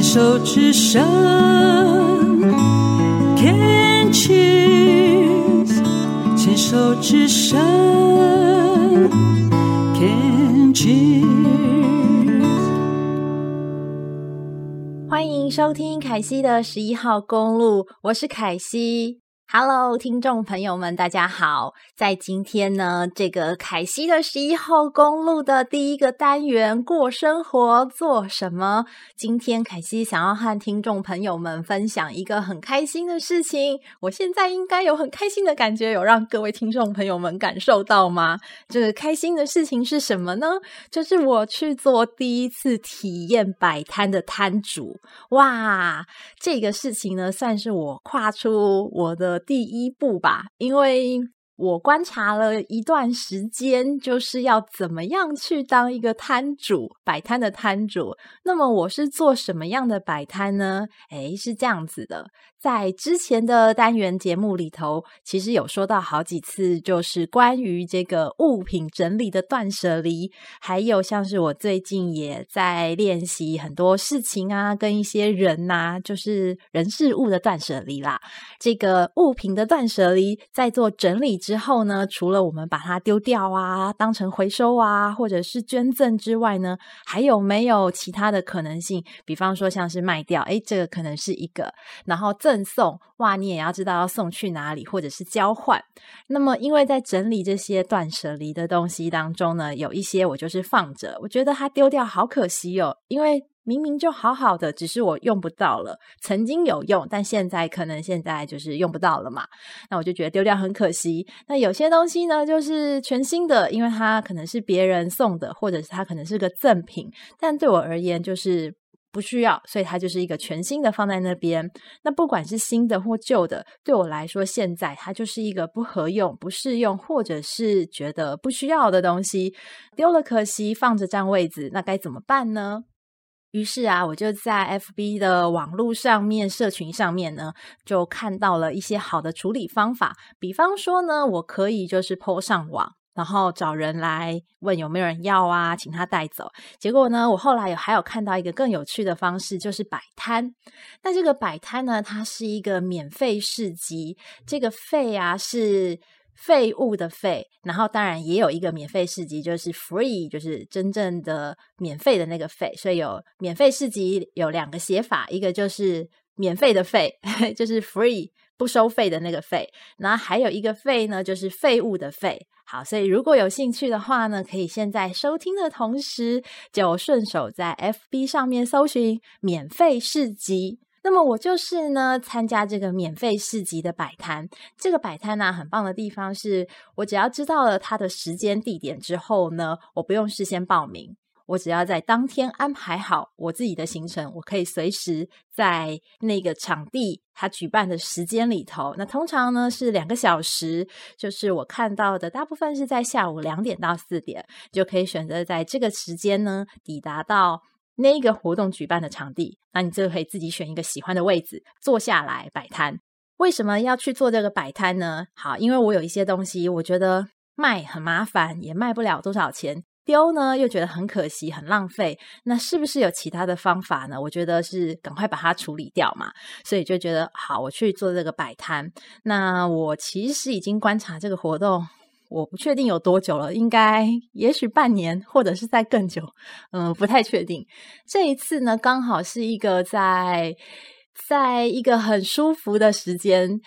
牵手之声，Can choose 牵手之声，Can choose。欢迎收听凯西的十一号公路，我是凯西。Hello，听众朋友们，大家好！在今天呢，这个凯西的十一号公路的第一个单元过生活做什么？今天凯西想要和听众朋友们分享一个很开心的事情。我现在应该有很开心的感觉，有让各位听众朋友们感受到吗？这个开心的事情是什么呢？就是我去做第一次体验摆摊的摊主。哇，这个事情呢，算是我跨出我的。第一步吧，因为我观察了一段时间，就是要怎么样去当一个摊主，摆摊的摊主。那么我是做什么样的摆摊呢？诶，是这样子的。在之前的单元节目里头，其实有说到好几次，就是关于这个物品整理的断舍离，还有像是我最近也在练习很多事情啊，跟一些人呐、就是人事物的断舍离啦。这个物品的断舍离，在做整理之后呢，除了我们把它丢掉啊，当成回收啊，或者是捐赠之外呢，还有没有其他的可能性？比方说像是卖掉，诶，这个可能是一个，然后。赠送哇，你也要知道要送去哪里，或者是交换。那么，因为在整理这些断舍离的东西当中呢，有一些我就是放着，我觉得它丢掉好可惜哦。因为明明就好好的，只是我用不到了，曾经有用，但现在可能现在就是用不到了嘛。那我就觉得丢掉很可惜。那有些东西呢，就是全新的，因为它可能是别人送的，或者是它可能是个赠品，但对我而言就是。不需要，所以它就是一个全新的放在那边。那不管是新的或旧的，对我来说，现在它就是一个不合用、不适用，或者是觉得不需要的东西，丢了可惜，放着占位子，那该怎么办呢？于是啊，我就在 FB 的网络上面、社群上面呢，就看到了一些好的处理方法。比方说呢，我可以就是 PO 上网。然后找人来问有没有人要啊，请他带走。结果呢，我后来有还有看到一个更有趣的方式，就是摆摊。那这个摆摊呢，它是一个免费市集。这个费啊是废物的废，然后当然也有一个免费市集，就是 free，就是真正的免费的那个费。所以有免费市集有两个写法，一个就是免费的费，就是 free。不收费的那个费，然后还有一个费呢，就是废物的废。好，所以如果有兴趣的话呢，可以现在收听的同时，就顺手在 FB 上面搜寻免费市集。那么我就是呢，参加这个免费市集的摆摊。这个摆摊呢，很棒的地方是我只要知道了它的时间地点之后呢，我不用事先报名。我只要在当天安排好我自己的行程，我可以随时在那个场地它举办的时间里头。那通常呢是两个小时，就是我看到的大部分是在下午两点到四点，就可以选择在这个时间呢抵达到那一个活动举办的场地。那你就可以自己选一个喜欢的位置坐下来摆摊。为什么要去做这个摆摊呢？好，因为我有一些东西，我觉得卖很麻烦，也卖不了多少钱。丢呢，又觉得很可惜，很浪费。那是不是有其他的方法呢？我觉得是赶快把它处理掉嘛。所以就觉得好，我去做这个摆摊。那我其实已经观察这个活动，我不确定有多久了，应该也许半年，或者是在更久。嗯，不太确定。这一次呢，刚好是一个在在一个很舒服的时间。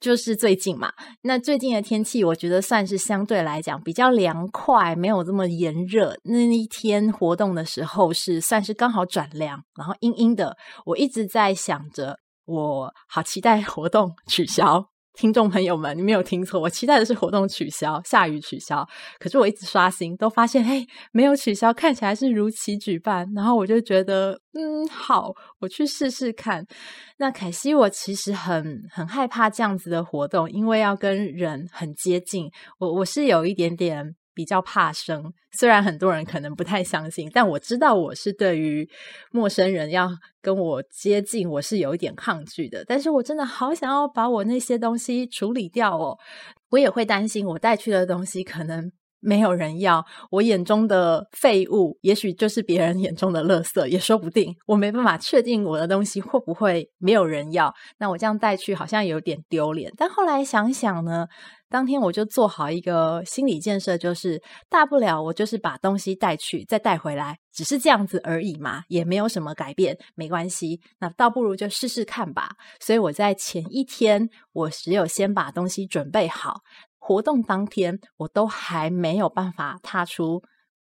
就是最近嘛，那最近的天气，我觉得算是相对来讲比较凉快，没有这么炎热。那一天活动的时候是算是刚好转凉，然后阴阴的。我一直在想着，我好期待活动取消。听众朋友们，你没有听错，我期待的是活动取消，下雨取消。可是我一直刷新，都发现嘿，没有取消，看起来是如期举办。然后我就觉得，嗯，好，我去试试看。那凯西，我其实很很害怕这样子的活动，因为要跟人很接近，我我是有一点点。比较怕生，虽然很多人可能不太相信，但我知道我是对于陌生人要跟我接近，我是有一点抗拒的。但是我真的好想要把我那些东西处理掉哦，我也会担心我带去的东西可能没有人要，我眼中的废物，也许就是别人眼中的垃圾，也说不定。我没办法确定我的东西会不会没有人要，那我这样带去好像有点丢脸。但后来想想呢，当天我就做好一个心理建设，就是大不了我就是把东西带去，再带回来，只是这样子而已嘛，也没有什么改变，没关系。那倒不如就试试看吧。所以我在前一天，我只有先把东西准备好，活动当天我都还没有办法踏出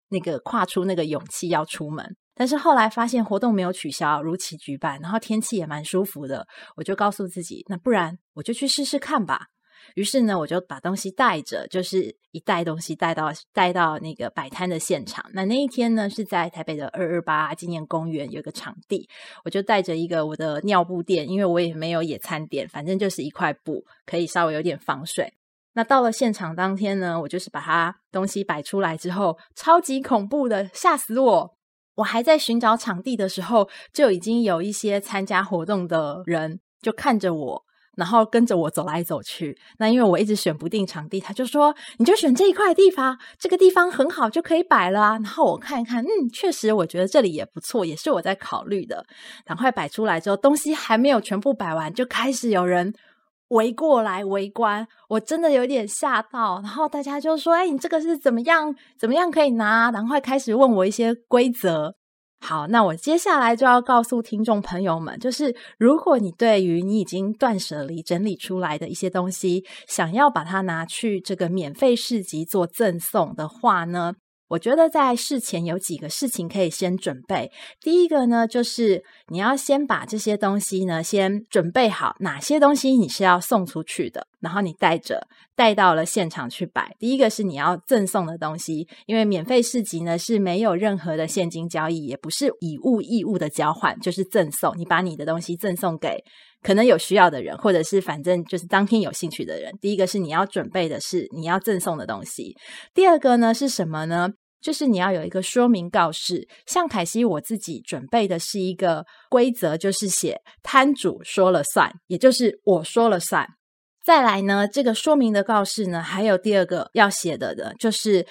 那个跨出那个勇气要出门。但是后来发现活动没有取消，如期举办，然后天气也蛮舒服的，我就告诉自己，那不然我就去试试看吧。于是呢，我就把东西带着，就是一袋东西带到带到那个摆摊的现场。那那一天呢，是在台北的二二八纪念公园有个场地，我就带着一个我的尿布垫，因为我也没有野餐垫，反正就是一块布，可以稍微有点防水。那到了现场当天呢，我就是把它东西摆出来之后，超级恐怖的，吓死我！我还在寻找场地的时候，就已经有一些参加活动的人就看着我。然后跟着我走来走去，那因为我一直选不定场地，他就说：“你就选这一块地方，这个地方很好，就可以摆了啊。”然后我看一看，嗯，确实，我觉得这里也不错，也是我在考虑的。赶快摆出来之后，东西还没有全部摆完，就开始有人围过来围观，我真的有点吓到。然后大家就说：“哎，你这个是怎么样？怎么样可以拿？”然后开始问我一些规则。好，那我接下来就要告诉听众朋友们，就是如果你对于你已经断舍离整理出来的一些东西，想要把它拿去这个免费市集做赠送的话呢，我觉得在事前有几个事情可以先准备。第一个呢，就是你要先把这些东西呢先准备好，哪些东西你是要送出去的，然后你带着带到了现场去摆。第一个是你要赠送的东西，因为免费市集呢是没有任何的现金交易，也不是以物易物的交换，就是赠送。你把你的东西赠送给可能有需要的人，或者是反正就是当天有兴趣的人。第一个是你要准备的是你要赠送的东西。第二个呢是什么呢？就是你要有一个说明告示，像凯西我自己准备的是一个规则，就是写摊主说了算，也就是我说了算。再来呢，这个说明的告示呢，还有第二个要写的的，就是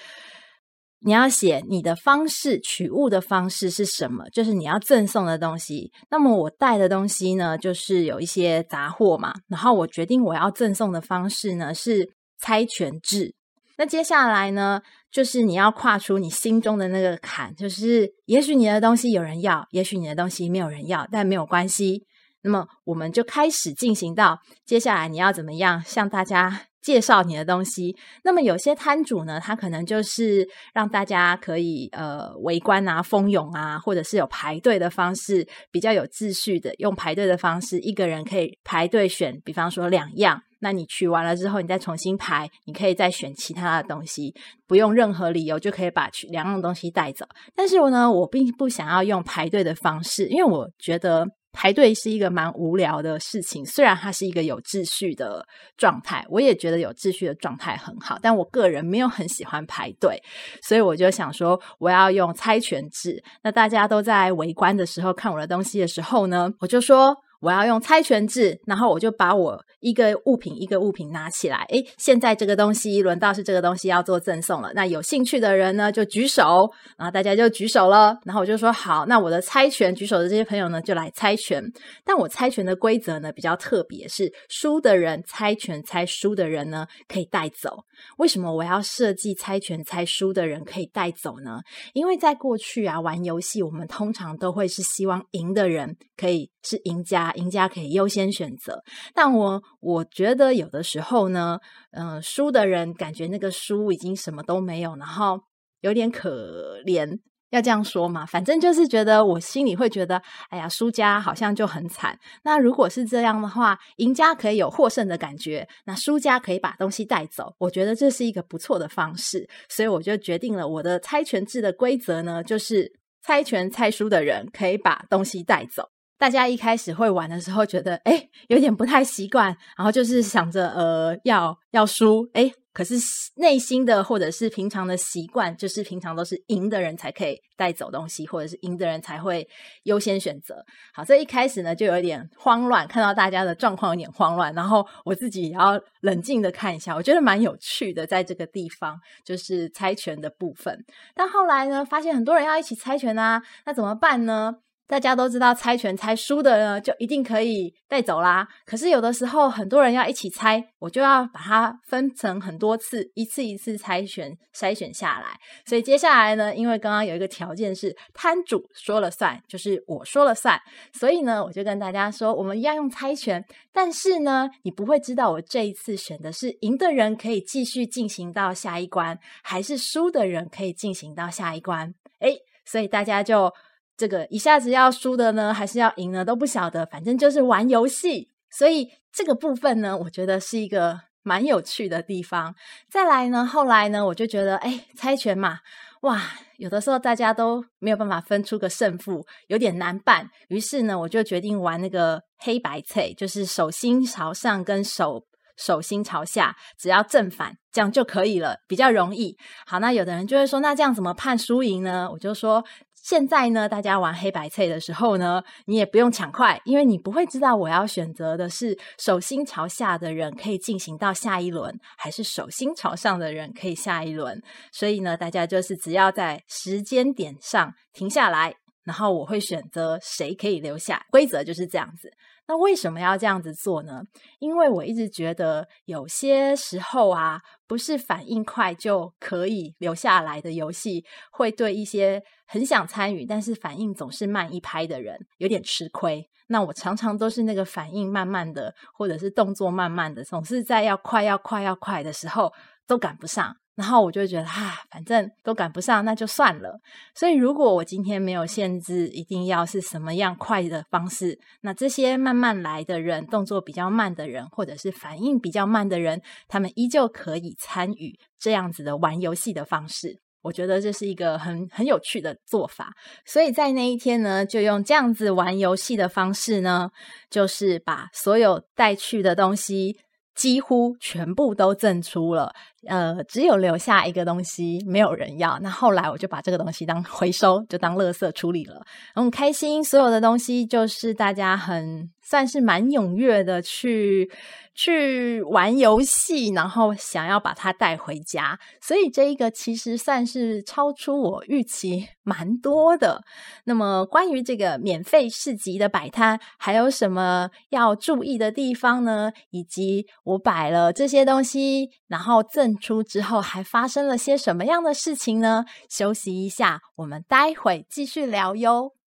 你要写你的方式，取物的方式是什么，就是你要赠送的东西。那么我带的东西呢，就是有一些杂货嘛，然后我决定我要赠送的方式呢是猜拳制。那接下来呢，就是你要跨出你心中的那个坎，就是也许你的东西有人要，也许你的东西没有人要，但没有关系。那么我们就开始进行到接下来你要怎么样向大家介绍你的东西。那么有些摊主呢，他可能就是让大家可以呃围观啊、蜂拥啊，或者是有排队的方式，比较有秩序的用排队的方式，一个人可以排队选，比方说两样。那你取完了之后，你再重新排，你可以再选其他的东西，不用任何理由就可以把取两样东西带走。但是呢，我并不想要用排队的方式，因为我觉得排队是一个蛮无聊的事情。虽然它是一个有秩序的状态，我也觉得有秩序的状态很好，但我个人没有很喜欢排队，所以我就想说，我要用猜拳制。那大家都在围观的时候看我的东西的时候呢，我就说。我要用猜拳制，然后我就把我一个物品一个物品拿起来。诶，现在这个东西轮到是这个东西要做赠送了。那有兴趣的人呢，就举手，然后大家就举手了。然后我就说好，那我的猜拳举手的这些朋友呢，就来猜拳。但我猜拳的规则呢比较特别，是输的人猜拳猜输的人呢可以带走。为什么我要设计猜拳猜输的人可以带走呢？因为在过去啊，玩游戏我们通常都会是希望赢的人可以是赢家。赢家可以优先选择，但我我觉得有的时候呢，嗯、输的人感觉那个输已经什么都没有，然后有点可怜，要这样说嘛？反正就是觉得我心里会觉得，哎呀，输家好像就很惨。那如果是这样的话，赢家可以有获胜的感觉，那输家可以把东西带走，我觉得这是一个不错的方式，所以我就决定了我的猜拳制的规则呢，就是猜拳猜输的人可以把东西带走。大家一开始会玩的时候，觉得诶有点不太习惯，然后就是想着呃要要输诶可是内心的或者是平常的习惯，就是平常都是赢的人才可以带走东西，或者是赢的人才会优先选择。好，这一开始呢就有点慌乱，看到大家的状况有点慌乱，然后我自己也要冷静的看一下，我觉得蛮有趣的，在这个地方就是猜拳的部分。但后来呢，发现很多人要一起猜拳啊，那怎么办呢？大家都知道猜拳猜输的呢，就一定可以带走啦。可是有的时候很多人要一起猜，我就要把它分成很多次，一次一次猜拳筛选下来。所以接下来呢，因为刚刚有一个条件是摊主说了算，就是我说了算，所以呢，我就跟大家说，我们一样用猜拳，但是呢，你不会知道我这一次选的是赢的人可以继续进行到下一关，还是输的人可以进行到下一关。诶，所以大家就。这个一下子要输的呢，还是要赢呢，都不晓得。反正就是玩游戏，所以这个部分呢，我觉得是一个蛮有趣的地方。再来呢，后来呢，我就觉得，哎，猜拳嘛，哇，有的时候大家都没有办法分出个胜负，有点难办。于是呢，我就决定玩那个黑白猜，就是手心朝上跟手手心朝下，只要正反这样就可以了，比较容易。好，那有的人就会说，那这样怎么判输赢呢？我就说。现在呢，大家玩黑白猜的时候呢，你也不用抢快，因为你不会知道我要选择的是手心朝下的人可以进行到下一轮，还是手心朝上的人可以下一轮。所以呢，大家就是只要在时间点上停下来，然后我会选择谁可以留下。规则就是这样子。那为什么要这样子做呢？因为我一直觉得有些时候啊，不是反应快就可以留下来的游戏，会对一些很想参与但是反应总是慢一拍的人有点吃亏。那我常常都是那个反应慢慢的，或者是动作慢慢的，总是在要快要快要快的时候都赶不上。然后我就觉得，啊，反正都赶不上，那就算了。所以，如果我今天没有限制，一定要是什么样快的方式，那这些慢慢来的人，动作比较慢的人，或者是反应比较慢的人，他们依旧可以参与这样子的玩游戏的方式。我觉得这是一个很很有趣的做法。所以在那一天呢，就用这样子玩游戏的方式呢，就是把所有带去的东西。几乎全部都赠出了，呃，只有留下一个东西没有人要。那后来我就把这个东西当回收，就当垃圾处理了。很开心，所有的东西就是大家很算是蛮踊跃的去。去玩游戏，然后想要把它带回家，所以这一个其实算是超出我预期蛮多的。那么关于这个免费市集的摆摊，还有什么要注意的地方呢？以及我摆了这些东西，然后赠出之后，还发生了些什么样的事情呢？休息一下，我们待会继续聊哟。